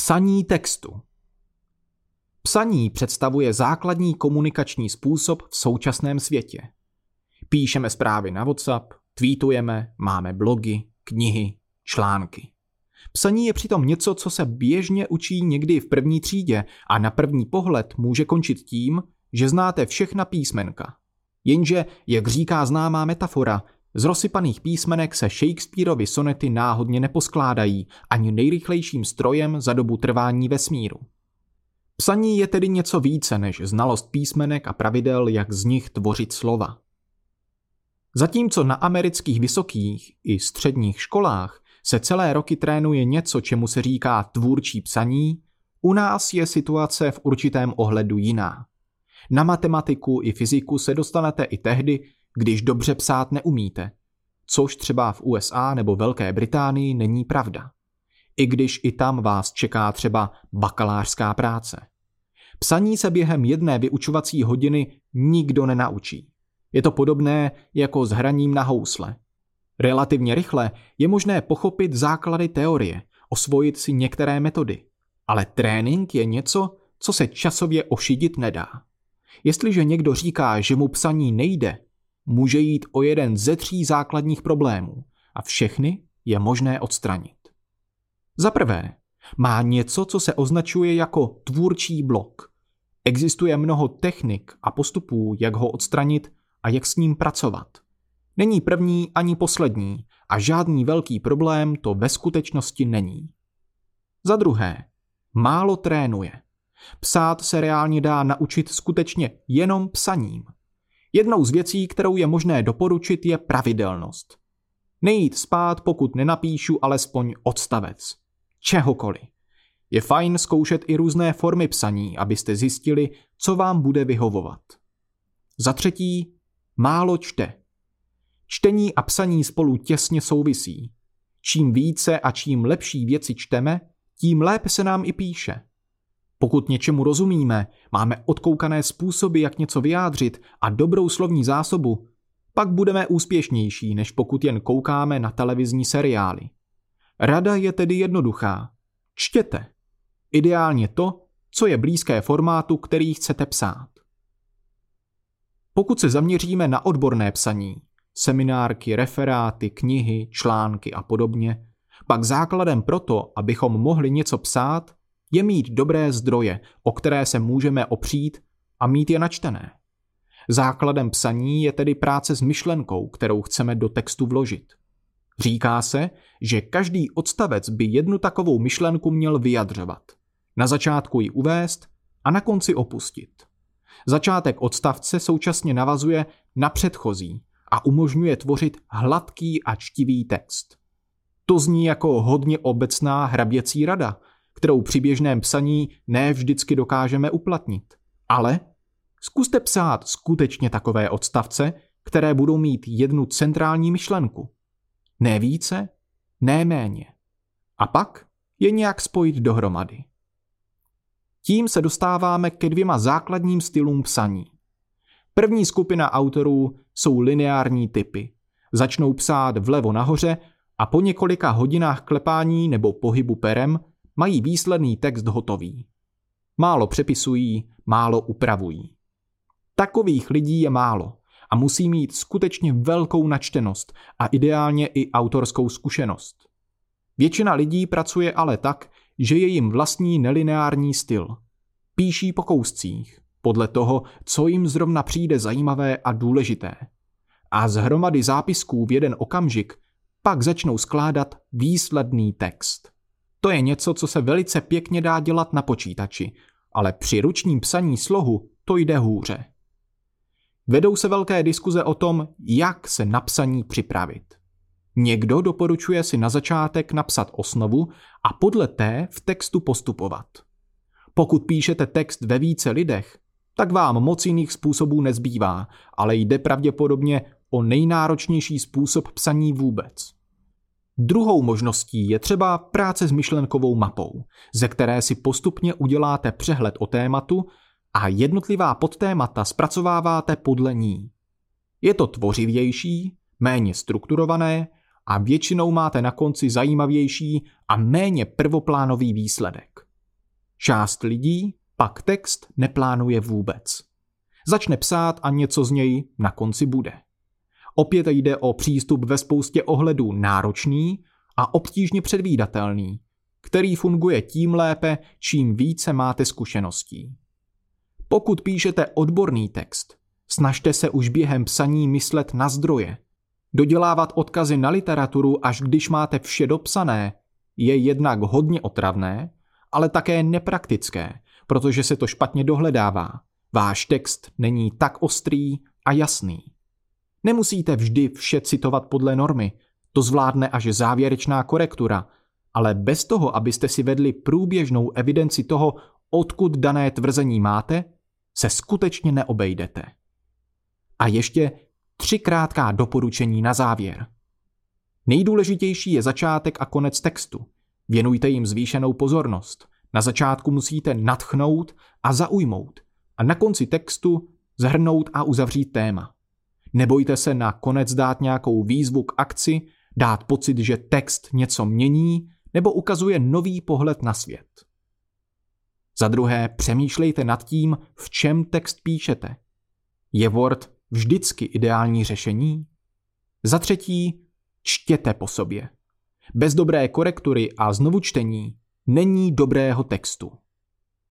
Psaní textu. Psaní představuje základní komunikační způsob v současném světě. Píšeme zprávy na WhatsApp, tweetujeme, máme blogy, knihy, články. Psaní je přitom něco, co se běžně učí někdy v první třídě a na první pohled může končit tím, že znáte všechna písmenka. Jenže, jak říká známá metafora, z rozsypaných písmenek se Shakespeareovy sonety náhodně neposkládají ani nejrychlejším strojem za dobu trvání vesmíru. Psaní je tedy něco více než znalost písmenek a pravidel, jak z nich tvořit slova. Zatímco na amerických vysokých i středních školách se celé roky trénuje něco, čemu se říká tvůrčí psaní, u nás je situace v určitém ohledu jiná. Na matematiku i fyziku se dostanete i tehdy, když dobře psát neumíte, což třeba v USA nebo Velké Británii není pravda. I když i tam vás čeká třeba bakalářská práce. Psaní se během jedné vyučovací hodiny nikdo nenaučí. Je to podobné jako s hraním na housle. Relativně rychle je možné pochopit základy teorie, osvojit si některé metody. Ale trénink je něco, co se časově ošidit nedá. Jestliže někdo říká, že mu psaní nejde, může jít o jeden ze tří základních problémů a všechny je možné odstranit. Za prvé, má něco, co se označuje jako tvůrčí blok. Existuje mnoho technik a postupů, jak ho odstranit a jak s ním pracovat. Není první ani poslední a žádný velký problém to ve skutečnosti není. Za druhé, málo trénuje. Psát se reálně dá naučit skutečně jenom psaním. Jednou z věcí, kterou je možné doporučit, je pravidelnost. Nejít spát, pokud nenapíšu alespoň odstavec. Čehokoliv. Je fajn zkoušet i různé formy psaní, abyste zjistili, co vám bude vyhovovat. Za třetí, málo čte. Čtení a psaní spolu těsně souvisí. Čím více a čím lepší věci čteme, tím lépe se nám i píše. Pokud něčemu rozumíme, máme odkoukané způsoby, jak něco vyjádřit a dobrou slovní zásobu, pak budeme úspěšnější, než pokud jen koukáme na televizní seriály. Rada je tedy jednoduchá. Čtěte. Ideálně to, co je blízké formátu, který chcete psát. Pokud se zaměříme na odborné psaní, seminárky, referáty, knihy, články a podobně, pak základem pro to, abychom mohli něco psát, je mít dobré zdroje, o které se můžeme opřít a mít je načtené. Základem psaní je tedy práce s myšlenkou, kterou chceme do textu vložit. Říká se, že každý odstavec by jednu takovou myšlenku měl vyjadřovat. Na začátku ji uvést a na konci opustit. Začátek odstavce současně navazuje na předchozí a umožňuje tvořit hladký a čtivý text. To zní jako hodně obecná hraběcí rada, kterou při běžném psaní ne vždycky dokážeme uplatnit. Ale zkuste psát skutečně takové odstavce, které budou mít jednu centrální myšlenku. Ne více, ne méně. A pak je nějak spojit dohromady. Tím se dostáváme ke dvěma základním stylům psaní. První skupina autorů jsou lineární typy. Začnou psát vlevo nahoře a po několika hodinách klepání nebo pohybu perem mají výsledný text hotový. Málo přepisují, málo upravují. Takových lidí je málo a musí mít skutečně velkou načtenost a ideálně i autorskou zkušenost. Většina lidí pracuje ale tak, že je jim vlastní nelineární styl. Píší po kouscích, podle toho, co jim zrovna přijde zajímavé a důležité. A z hromady zápisků v jeden okamžik pak začnou skládat výsledný text. To je něco, co se velice pěkně dá dělat na počítači, ale při ručním psaní slohu to jde hůře. Vedou se velké diskuze o tom, jak se na psaní připravit. Někdo doporučuje si na začátek napsat osnovu a podle té v textu postupovat. Pokud píšete text ve více lidech, tak vám moc jiných způsobů nezbývá, ale jde pravděpodobně o nejnáročnější způsob psaní vůbec. Druhou možností je třeba práce s myšlenkovou mapou, ze které si postupně uděláte přehled o tématu a jednotlivá podtémata zpracováváte podle ní. Je to tvořivější, méně strukturované a většinou máte na konci zajímavější a méně prvoplánový výsledek. Část lidí pak text neplánuje vůbec. Začne psát a něco z něj na konci bude. Opět jde o přístup ve spoustě ohledů náročný a obtížně předvídatelný, který funguje tím lépe, čím více máte zkušeností. Pokud píšete odborný text, snažte se už během psaní myslet na zdroje. Dodělávat odkazy na literaturu, až když máte vše dopsané, je jednak hodně otravné, ale také nepraktické, protože se to špatně dohledává. Váš text není tak ostrý a jasný. Nemusíte vždy vše citovat podle normy, to zvládne až závěrečná korektura, ale bez toho, abyste si vedli průběžnou evidenci toho, odkud dané tvrzení máte, se skutečně neobejdete. A ještě tři krátká doporučení na závěr. Nejdůležitější je začátek a konec textu. Věnujte jim zvýšenou pozornost. Na začátku musíte natchnout a zaujmout a na konci textu zhrnout a uzavřít téma. Nebojte se na konec dát nějakou výzvu k akci, dát pocit, že text něco mění nebo ukazuje nový pohled na svět. Za druhé, přemýšlejte nad tím, v čem text píšete. Je Word vždycky ideální řešení? Za třetí, čtěte po sobě. Bez dobré korektury a znovu čtení není dobrého textu.